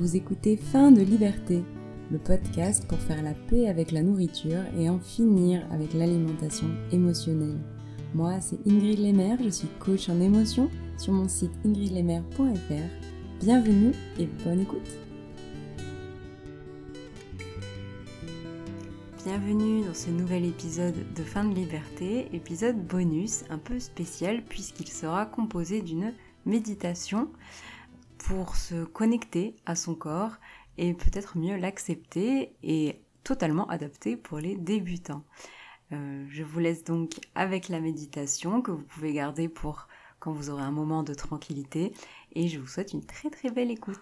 Vous écoutez Fin de liberté, le podcast pour faire la paix avec la nourriture et en finir avec l'alimentation émotionnelle. Moi, c'est Ingrid Lemaire, je suis coach en émotion sur mon site ingridlemaire.fr. Bienvenue et bonne écoute. Bienvenue dans ce nouvel épisode de Fin de liberté, épisode bonus un peu spécial puisqu'il sera composé d'une méditation pour se connecter à son corps et peut-être mieux l'accepter et totalement adapté pour les débutants. Euh, je vous laisse donc avec la méditation que vous pouvez garder pour quand vous aurez un moment de tranquillité et je vous souhaite une très très belle écoute.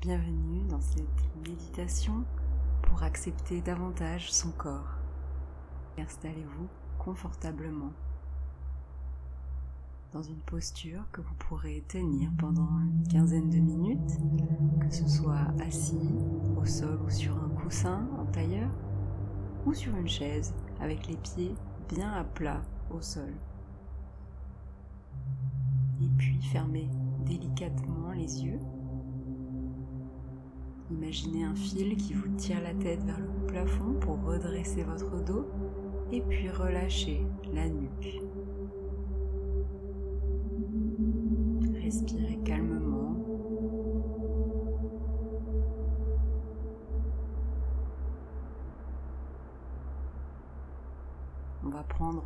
Bienvenue dans cette méditation pour accepter davantage son corps. Installez-vous confortablement dans une posture que vous pourrez tenir pendant une quinzaine de minutes, que ce soit assis au sol ou sur un coussin en tailleur, ou sur une chaise avec les pieds bien à plat au sol. Et puis fermez délicatement les yeux. Imaginez un fil qui vous tire la tête vers le plafond pour redresser votre dos et puis relâchez la nuque.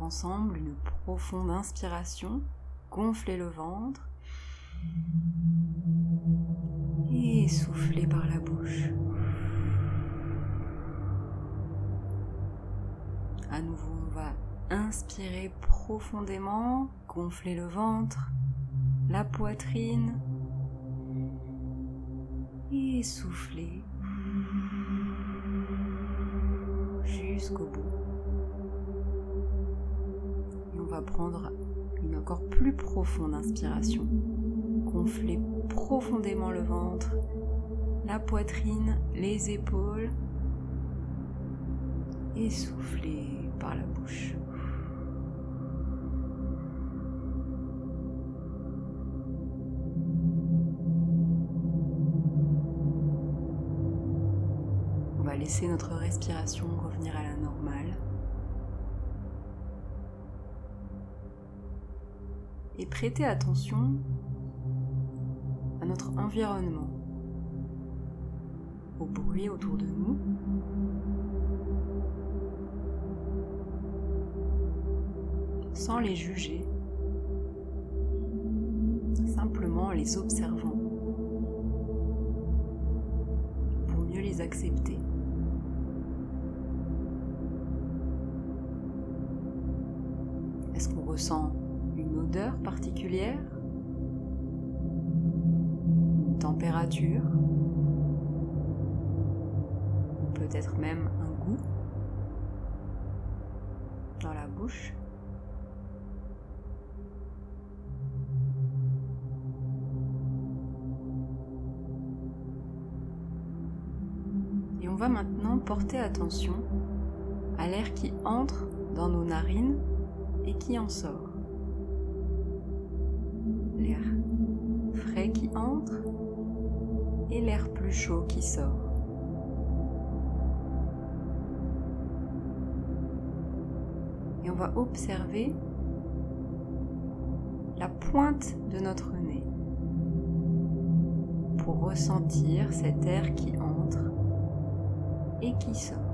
Une profonde inspiration, gonfler le ventre et souffler par la bouche. À nouveau, on va inspirer profondément, gonfler le ventre la poitrine et souffler jusqu'au bout. On va prendre une encore plus profonde inspiration. Gonfler profondément le ventre, la poitrine, les épaules et souffler par la bouche. laisser notre respiration revenir à la normale. Et prêter attention à notre environnement, au bruit autour de nous. sans les juger, simplement les observant pour mieux les accepter. Est-ce qu'on ressent odeur particulière? Température? Peut-être même un goût? Dans la bouche? Et on va maintenant porter attention à l'air qui entre dans nos narines et qui en sort. Qui entre et l'air plus chaud qui sort. Et on va observer la pointe de notre nez pour ressentir cet air qui entre et qui sort.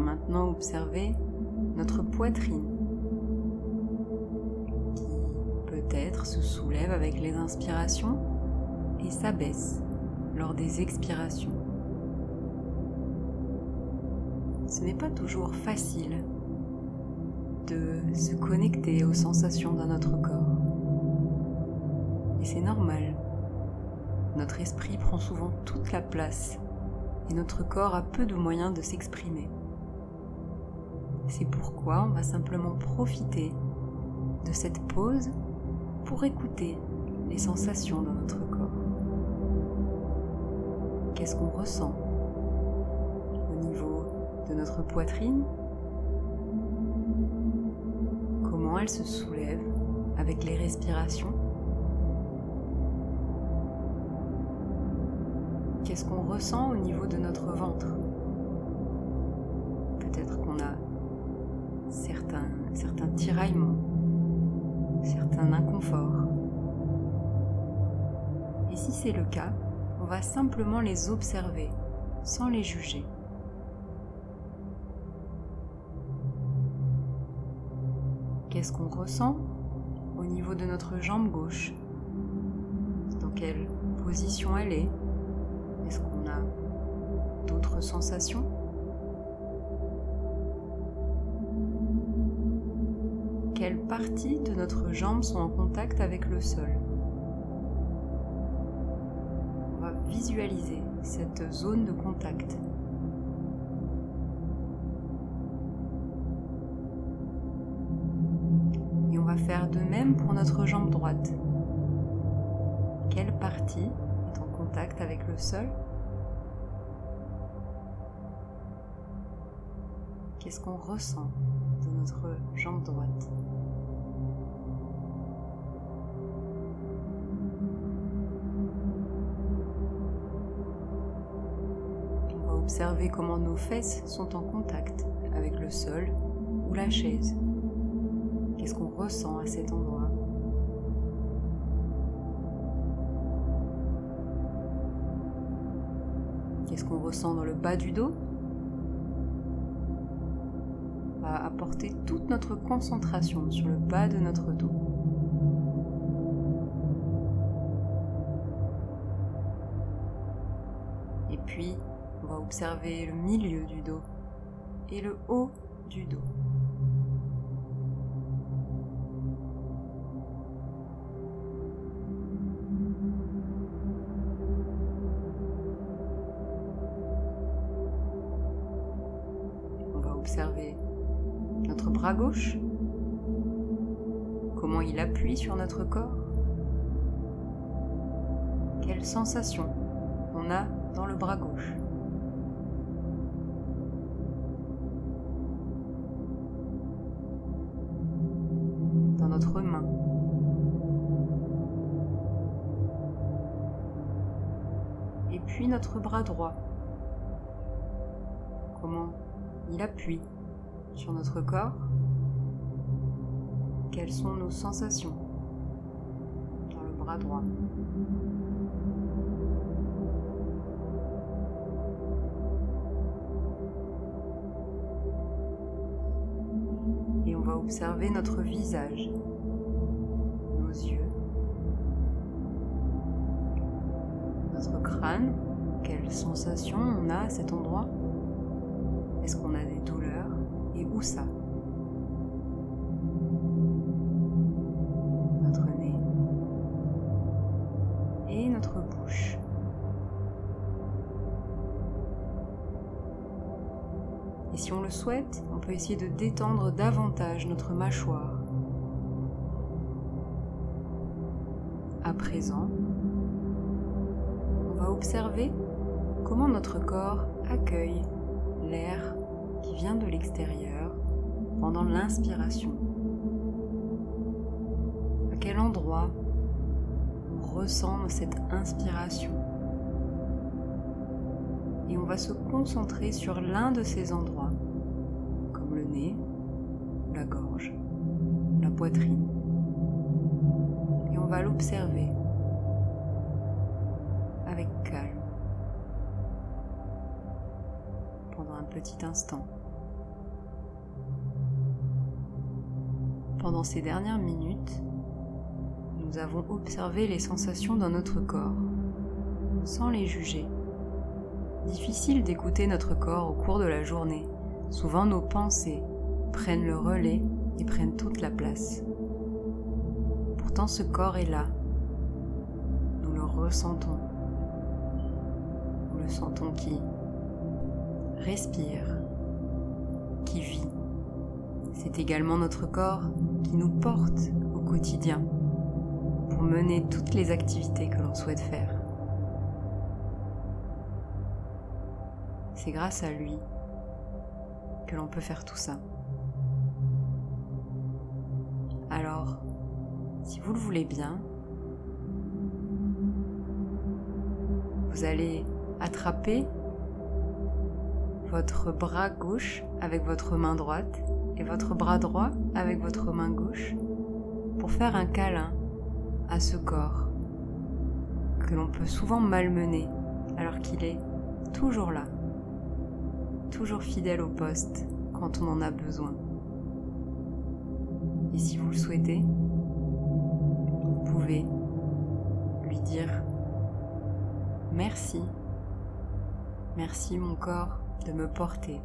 Maintenant observer notre poitrine qui peut-être se soulève avec les inspirations et s'abaisse lors des expirations. Ce n'est pas toujours facile de se connecter aux sensations dans notre corps. Et c'est normal. Notre esprit prend souvent toute la place et notre corps a peu de moyens de s'exprimer. C'est pourquoi on va simplement profiter de cette pause pour écouter les sensations dans notre corps. Qu'est-ce qu'on ressent au niveau de notre poitrine? Comment elle se soulève avec les respirations? Qu'est-ce qu'on ressent au niveau de notre ventre? Tiraillements, certains inconforts. Et si c'est le cas, on va simplement les observer sans les juger. Qu'est-ce qu'on ressent au niveau de notre jambe gauche? Dans quelle position elle est? Est-ce qu'on a d'autres sensations? Quelles parties de notre jambe sont en contact avec le sol visualiser cette zone de contact. Et on va faire de même pour notre jambe droite. Quelle partie est en contact avec le sol? Qu'est-ce qu'on ressent de notre jambe droite? Observer comment nos fesses sont en contact avec le sol ou la chaise. Qu'est-ce qu'on ressent à cet endroit? Qu'est-ce qu'on ressent dans le bas du dos? On apporter toute notre concentration sur le bas de notre dos. Observer le milieu du dos et le haut du dos. On va observer notre bras gauche, comment il appuie sur notre corps, quelles sensations on a dans le bras gauche. Notre main. Et puis notre bras droit. Comment il appuie sur notre corps. Quelles sont nos sensations dans le bras droit. Va observer notre visage, nos yeux, notre crâne, quelles sensations on a à cet endroit? Est-ce qu'on a des douleurs? Et où ça? On peut essayer de détendre davantage notre mâchoire. À présent, on va observer comment notre corps accueille l'air qui vient de l'extérieur pendant l'inspiration. À quel endroit on ressent cette inspiration? Et on va se concentrer sur l'un de ces endroits, la gorge, la poitrine. Et on va l'observer avec calme pendant un petit instant. Pendant ces dernières minutes, nous avons observé les sensations dans notre corps, sans les juger Difficile d'écouter notre corps au cours de la journée. Souvent nos pensées prennent le relais et prennent toute la place. Pourtant ce corps est là. Nous le ressentons. Nous le sentons qui respire, qui vit. C'est également notre corps qui nous porte au quotidien pour mener toutes les activités que l'on souhaite faire. C'est grâce à lui que l'on peut faire tout ça. Alors, si vous le voulez bien, vous allez attraper votre bras gauche avec votre main droite et votre bras droit avec votre main gauche pour faire un câlin à ce corps que l'on peut souvent malmener alors qu'il est toujours là, toujours fidèle au poste quand on en a besoin. Et si vous le souhaitez, vous pouvez lui dire merci, merci mon corps de me porter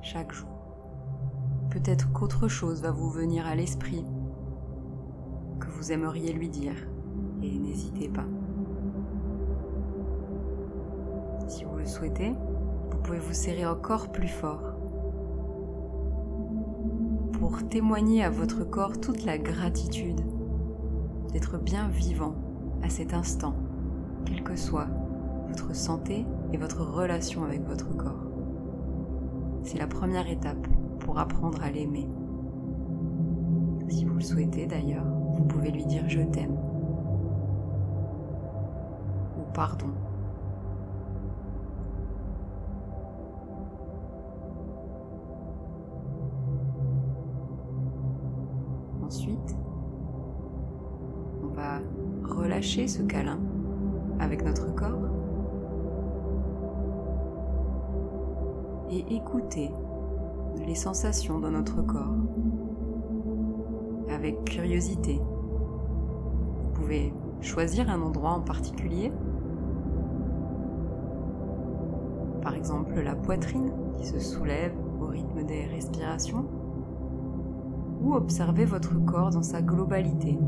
chaque jour. Peut-être qu'autre chose va vous venir à l'esprit que vous aimeriez lui dire et n'hésitez pas. Si vous le souhaitez, vous pouvez vous serrer encore plus fort pour témoigner à votre corps toute la gratitude d'être bien vivant à cet instant, quelle que soit votre santé et votre relation avec votre corps. C'est la première étape pour apprendre à l'aimer. Si vous le souhaitez d'ailleurs, vous pouvez lui dire je t'aime ou pardon. Ce câlin avec notre corps et écouter les sensations dans notre corps avec curiosité. Vous pouvez choisir un endroit en particulier, par exemple la poitrine qui se soulève au rythme des respirations ou observez votre corps dans sa globalité.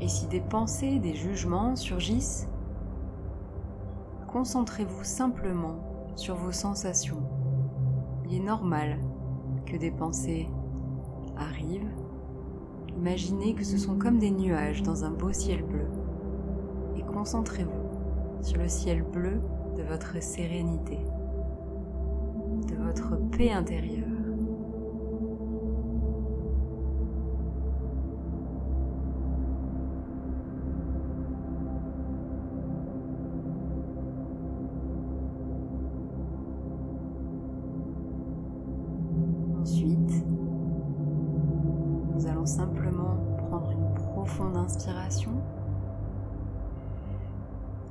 Et si des pensées, des jugements surgissent, concentrez-vous simplement sur vos sensations. Il est normal que des pensées arrivent. Imaginez que ce sont comme des nuages dans un beau ciel bleu. Et concentrez-vous sur le ciel bleu de votre sérénité de votre paix intérieure.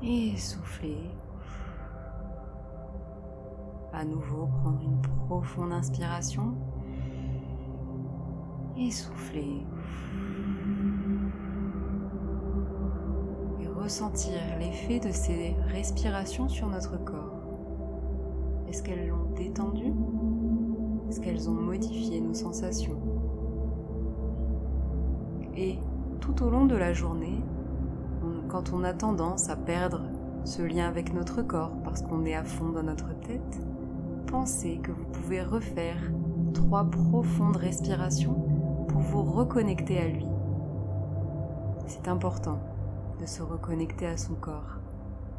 Et souffler à nouveau prendre une profonde inspiration et souffler. Et ressentir l'effet de ces respirations sur notre corps. Est-ce qu'elles l'ont détendu? Est-ce qu'elles ont modifié nos sensations? Et tout au long de la journée, quand on a tendance à perdre ce lien avec notre corps parce qu'on est à fond dans notre tête, pensez que vous pouvez refaire trois profondes respirations pour vous reconnecter à lui. C'est important de se reconnecter à son corps.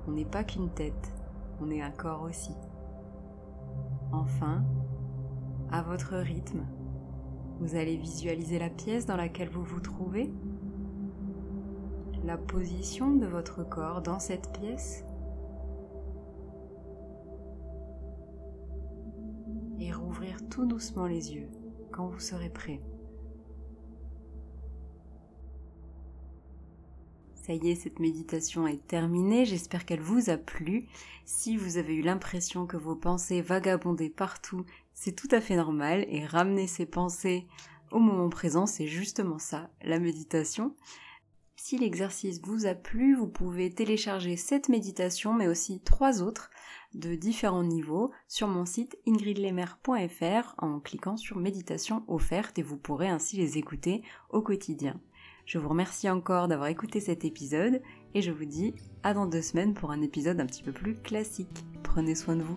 On n'est pas qu'une tête, on est un corps aussi. Enfin, à votre rythme, vous allez visualiser la pièce dans laquelle vous vous trouvez, la position de votre corps dans cette pièce et rouvrir tout doucement les yeux quand vous serez prêt. Ça y est, cette méditation est terminée, j'espère qu'elle vous a plu. Si vous avez eu l'impression que vos pensées vagabondaient partout, c'est tout à fait normal et ramener ces pensées au moment présent, c'est justement ça, la méditation. Si l'exercice vous a plu, vous pouvez télécharger cette méditation, mais aussi trois autres de différents niveaux sur mon site ingridlemer.fr en cliquant sur méditation offerte et vous pourrez ainsi les écouter au quotidien. Je vous remercie encore d'avoir écouté cet épisode et je vous dis à dans deux semaines pour un épisode un petit peu plus classique. Prenez soin de vous.